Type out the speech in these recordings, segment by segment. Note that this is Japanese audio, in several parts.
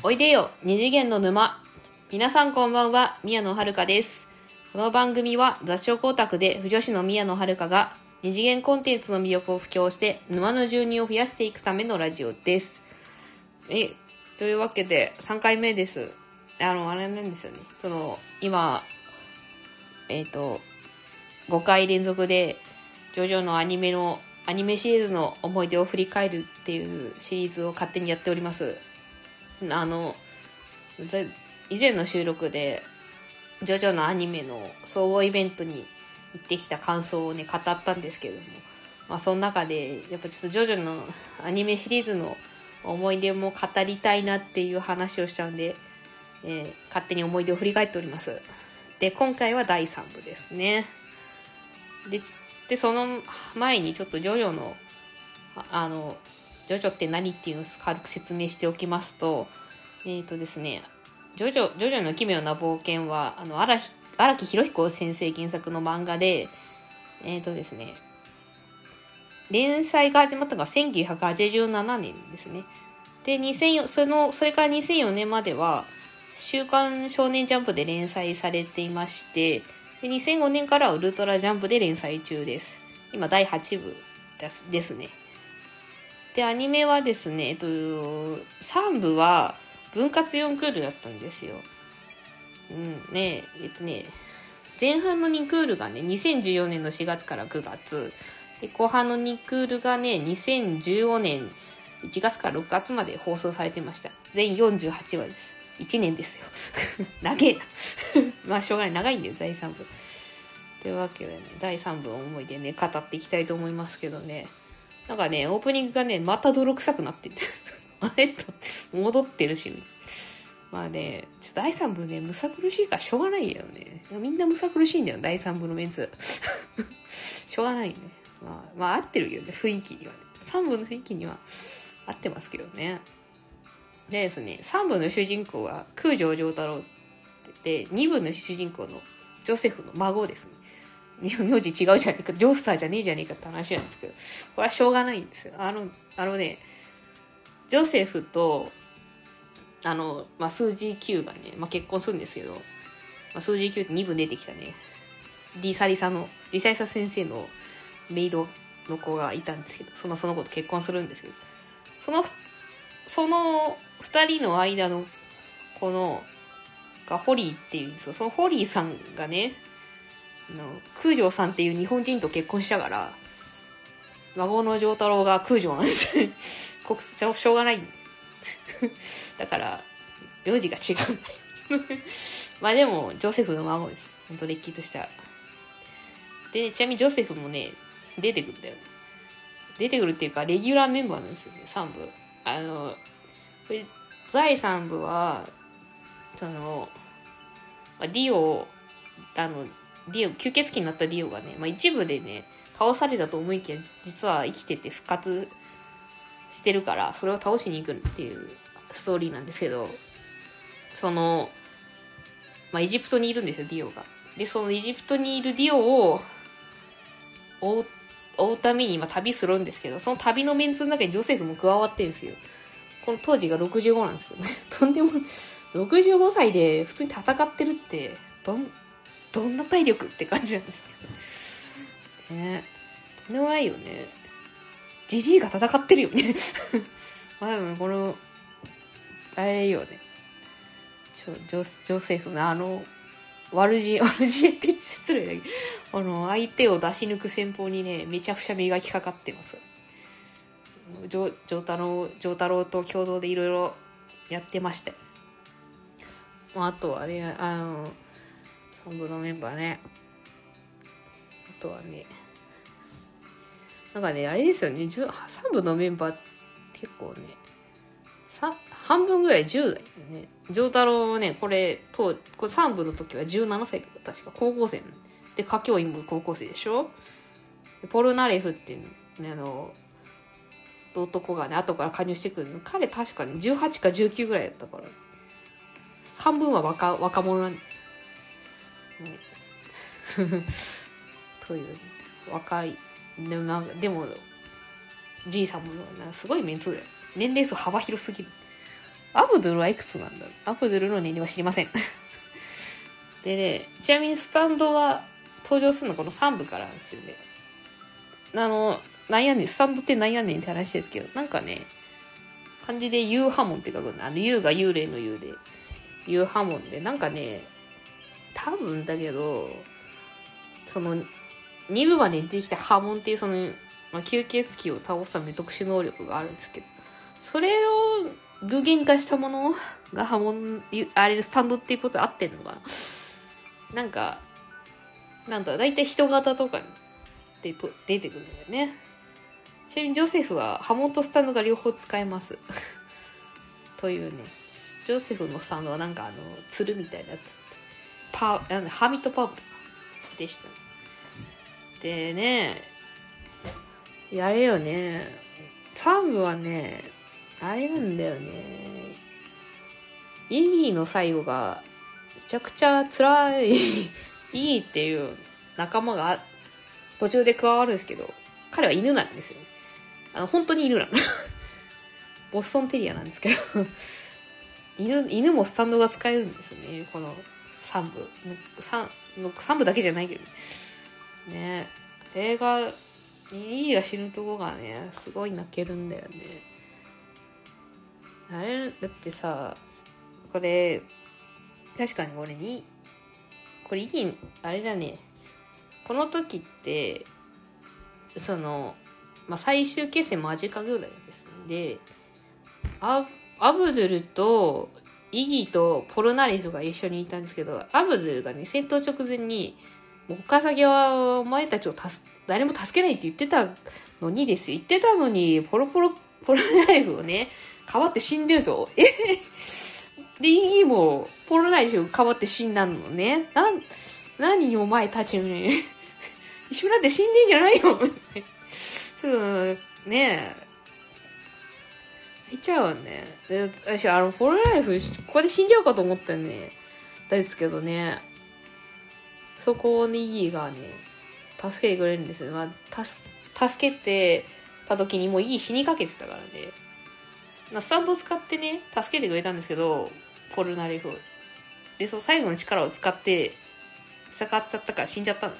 おいでよ二次元の沼。皆さんこんばんは宮野遥です。この番組は雑誌光沢で不女子の宮野遥が二次元コンテンツの魅力を布教して沼の住人を増やしていくためのラジオです。えというわけで3回目です。あのあれなんですよね。その今えっ、と5回連続でジョジョのアニメのアニメシリーズの思い出を振り返るっていうシリーズを勝手にやっております。あの以前の収録でジョジョのアニメの総合イベントに行ってきた感想をね語ったんですけどもまあその中でやっぱちょっとジョジョのアニメシリーズの思い出も語りたいなっていう話をしちゃうんで、えー、勝手に思い出を振り返っております。で今回は第3部ですね。ででその前にちょっとジョジョのあのジョジョって何っていうのを軽く説明しておきますとえっ、ー、とですねジョジョ、ジョジョの奇妙な冒険は、あの、荒木博彦先生原作の漫画で、えっ、ー、とですね、連載が始まったのが1987年ですね。で、2004、その、それから2004年までは、週刊少年ジャンプで連載されていまして、で2005年からウルトラジャンプで連載中です。今、第8部ですですね。で、アニメはですね、えっと、3部は、分割4クールだったんですよ。うん、ねえっとね、前半の2クールがね、2014年の4月から9月。で、後半の2クールがね、2015年1月から6月まで放送されてました。全48話です。1年ですよ。長えな。まあ、しょうがない。長いんだよ、第3部。というわけでね、第3部の思い出ね、語っていきたいと思いますけどね。なんかね、オープニングがね、また泥臭くなってて。あれと、戻ってるし。まあね、ちょっと第3部ね、むさ苦しいからしょうがないよね。みんなむさ苦しいんだよ、第3部のメンツ。しょうがないね。まあ、まあ、合ってるよね、雰囲気にはね。3部の雰囲気には合ってますけどね。でですね、3部の主人公は空城城太郎で、2部の主人公のジョセフの孫ですね。名字違うじゃねえか、ジョースターじゃねえじゃねえかって話なんですけど、これはしょうがないんですよ。あの、あのね、ジョセフとあの、まあ、数字9がね、まあ、結婚するんですけど、まあ、数字9って2分出てきたねリサリサのリサリサ先生のメイドの子がいたんですけどそのその子と結婚するんですけどそのその2人の間のこのがホリーっていうんですよそのホリーさんがねの空城さんっていう日本人と結婚したから孫の丈太郎が空城なんです国 しょうがない。だから、名字が違う。まあでも、ジョセフの孫です。本当れっきとした。で、ちなみにジョセフもね、出てくるんだよ。出てくるっていうか、レギュラーメンバーなんですよね、3部。あの、これ、第3部は、その、まあ、ディオ、あの、ディオ、吸血鬼になったディオがね、まあ一部でね、倒されたと思いきや、実は生きてて復活してるからそれを倒しに行くっていうストーリーなんですけどその、まあ、エジプトにいるんですよディオが。でそのエジプトにいるディオを追う追うために今旅するんですけどその旅のメンツの中にジョセフも加わってるんですよ。この当時が65なんですけどね。とんでも65歳で普通に戦ってるってどんどんな体力って感じなんですけどね。とんでもないよね。ジジイが戦ってるよね。まあでもこのあれよね。ジョジョセフのあの悪知悪知って失礼だけどあの相手を出し抜く戦法にねめちゃくちゃ磨きかかってます。丈太郎丈太郎と共同でいろいろやってましたまあ、あとはねあの3部のメンバーね。あとはねなんかねあれですよね3部のメンバー結構ね半分ぐらい10代だよね。丈太郎もねこれとこれ3部の時は17歳とか確か高校生。で歌教員も高校生でしょ？ポルナレフっていうねあの男がね後から加入してくるの。彼確かに18か19ぐらいだったから。半分は若若者なん、ね、という、若いでもなでもじいさんもすごいメンツだよ年齢層幅広すぎるアブドゥルはいくつなんだろうアブドゥルの年齢は知りません。でね、ちなみにスタンドが登場するのこの3部からなんですよね。あの、なんやねん、スタンドってなんやねんって話ですけど、なんかね、漢字でユーハモンって書くんだ。あの、ユーが幽霊のユーで、ユーハモンで、なんかね、多分だけど、その、2部までに出てきた波紋っていうその、まあ、吸血鬼を倒すため特殊能力があるんですけど、それを具現化したものが波紋、あれスタンドっていうことで合ってんのかな？なんか、なんだ、だいたい人型とかでと出てくるんだよね。ちなみにジョセフは波紋とスタンドが両方使えます。というね、ジョセフのスタンドはなんかあの、つるみたいなやつ。パなんだ、ハミットパープでした。でね、やれよね。3部はね、あれなんだよね。イギーの最後が、めちゃくちゃ辛い、イギーっていう仲間が途中で加わるんですけど、彼は犬なんですよ。あの、本当に犬なの。ボストンテリアなんですけど 犬、犬もスタンドが使えるんですよね。この3部。3, 3部だけじゃないけどね。映画、イギーが死ぬとこがね、すごい泣けるんだよね。あれ、だってさ、これ、確かにこれに、これ、イギあれだね。この時って、その、まあ、最終決戦間近ぐらいですんで、アアブドゥルとイギーとポルナリフが一緒にいたんですけど、アブドゥがね、戦闘直前に、もう岡崎はお前たちをたす誰も助けないって言ってたのにですよ。言ってたのに、ポロポロ、ポロナリフをね、変わって死んでるぞ。え？で、イギーも、ポロナリフ変わって死んだのね。なん、何お前たちね、一緒になって死んでんじゃないよ。ちょっと、ねえ、入っちゃうわね。私、あの、ポロナリフ、ここで死んじゃうかと思ったよね。ですけどね。そこをね、イーがね、助けてくれるんですよ。まあ、助助けてた時にもうイー死にかけてたからね。スタンドを使ってね、助けてくれたんですけど、ポルナリフ。で、そう、最後の力を使って、戦っちゃったから死んじゃったの。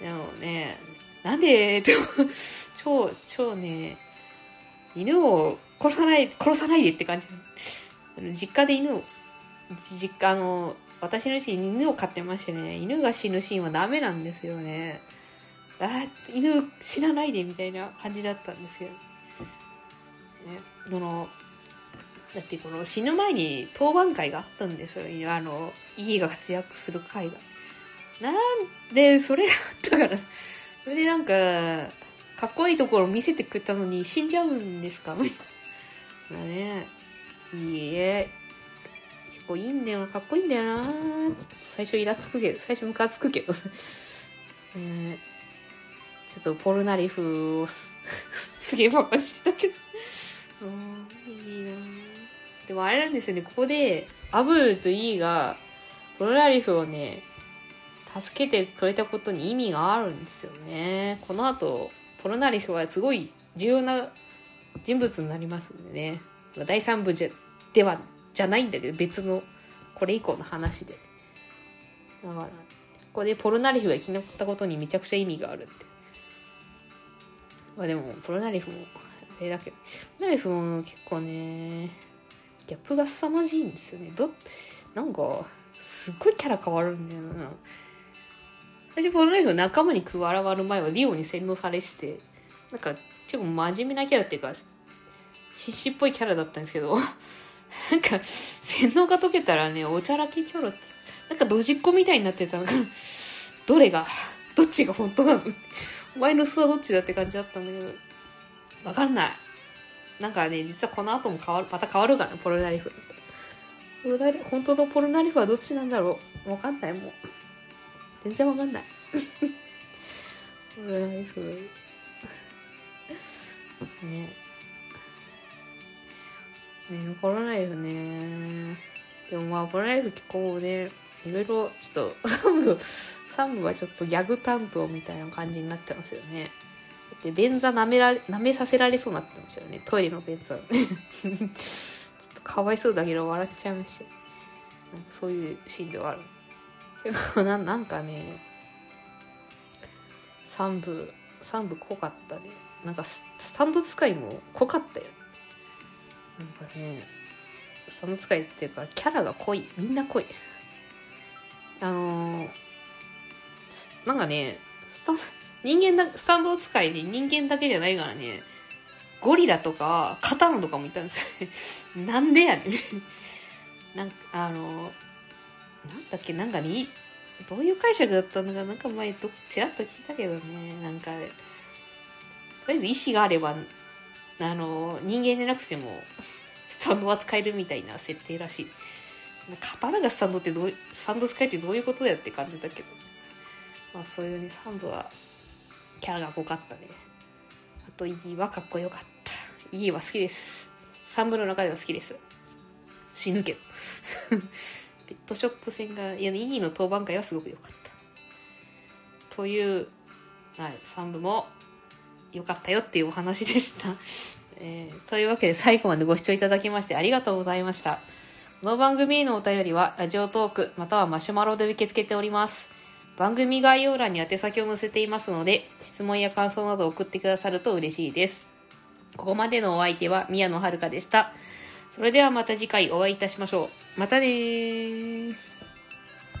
でもね、なんで？って、超、超ね、犬を殺さない、殺さないでって感じ。あの実家で犬を、実家、の、私の家に犬を飼ってましてね、犬が死ぬシーンはダメなんですよね。あ犬死なないでみたいな感じだったんですよ。ね、この、だってこの死ぬ前に当番会があったんですよ。あの、イギーが活躍する会が。なんで、それがあったから、それでなんか、かっこいいところ見せてくれたのに死んじゃうんですか？みたいな。ねいいえ。結構いいんだよな。かっこいいんだよな。ちょっと最初イラつくけど、最初ムカつくけど。ねちょっとポルナリフをすすげえバカにしてたけど。うん、いいなでもあれなんですよね、ここで、アブルとイーが、ポルナリフをね、助けてくれたことに意味があるんですよね。この後、ポルナリフはすごい重要な人物になりますんでね。第3部じゃ、では、じゃないんだけど、別の、これ以降の話で。だから、ここでポルナリフが生き残ったことにめちゃくちゃ意味があるって。まあでも、ポルナリフも、あれだけど、ポルナリフも結構ね、ギャップが凄まじいんですよね。ど、なんか、すっごいキャラ変わるんだよな。私、ポルナリフ仲間に加わる前はリオに洗脳されてて、なんか、結構真面目なキャラっていうか、獅子っぽいキャラだったんですけど、なんか、洗脳が解けたらね、おちゃらけキャラって、なんかドジっ子みたいになってたのかな。どれが、どっちが本当なの？お前の巣はどっちだって感じだったんだけど、わかんない。なんかね、実はこの後も変わる、また変わるからね、ポルナリフ。本当のポルナリフはどっちなんだろうわかんない、もう。全然わかんない。ポルナリフ。ね。ね、ポルナリフね。でもまあ、ポルナリフ結構ね、いろいろちょっと、3部、3部はちょっとギャグ担当みたいな感じになってますよね。で、便座舐められ、舐めさせられそうになってましたよね。トイレの便座。ちょっとかわいそうだけど笑っちゃいましたなんかそういうシーンではあるで もななんかね3部3部濃かったね。なんかスタンド使いも濃かったよ。なんかねスタンド使いっていうかキャラが濃い。みんな濃い。あのーなんかねスタン人間だスタンド使いで人間だけじゃないからねゴリラとか刀とかもいたんですよね。なんでやねん。なんかあのなんだっけなんかねいどういう解釈だったのかなんか前どちらっと聞いたけどねなんかとりあえず意志があればあの人間じゃなくてもスタンドは使えるみたいな設定らしい刀がスタンドってどうスタンド使えってどういうことやって感じだけどまあそういうね3部はキャラが濃かったねあとイギーはかっこよかったイギーは好きです3部の中では好きです死ぬけどペットショップ戦がいやイギーの当番会はすごく良かった。という、はい、3部も良かったよっていうお話でした、えーというわけで最後までご視聴いただきましてありがとうございました。この番組へのお便りはラジオトークまたはマシュマロで受け付けております。番組概要欄に宛先を載せていますので質問や感想など送ってくださると嬉しいです。ここまでのお相手は宮野遥でした。それではまた次回お会いいたしましょう。またねー。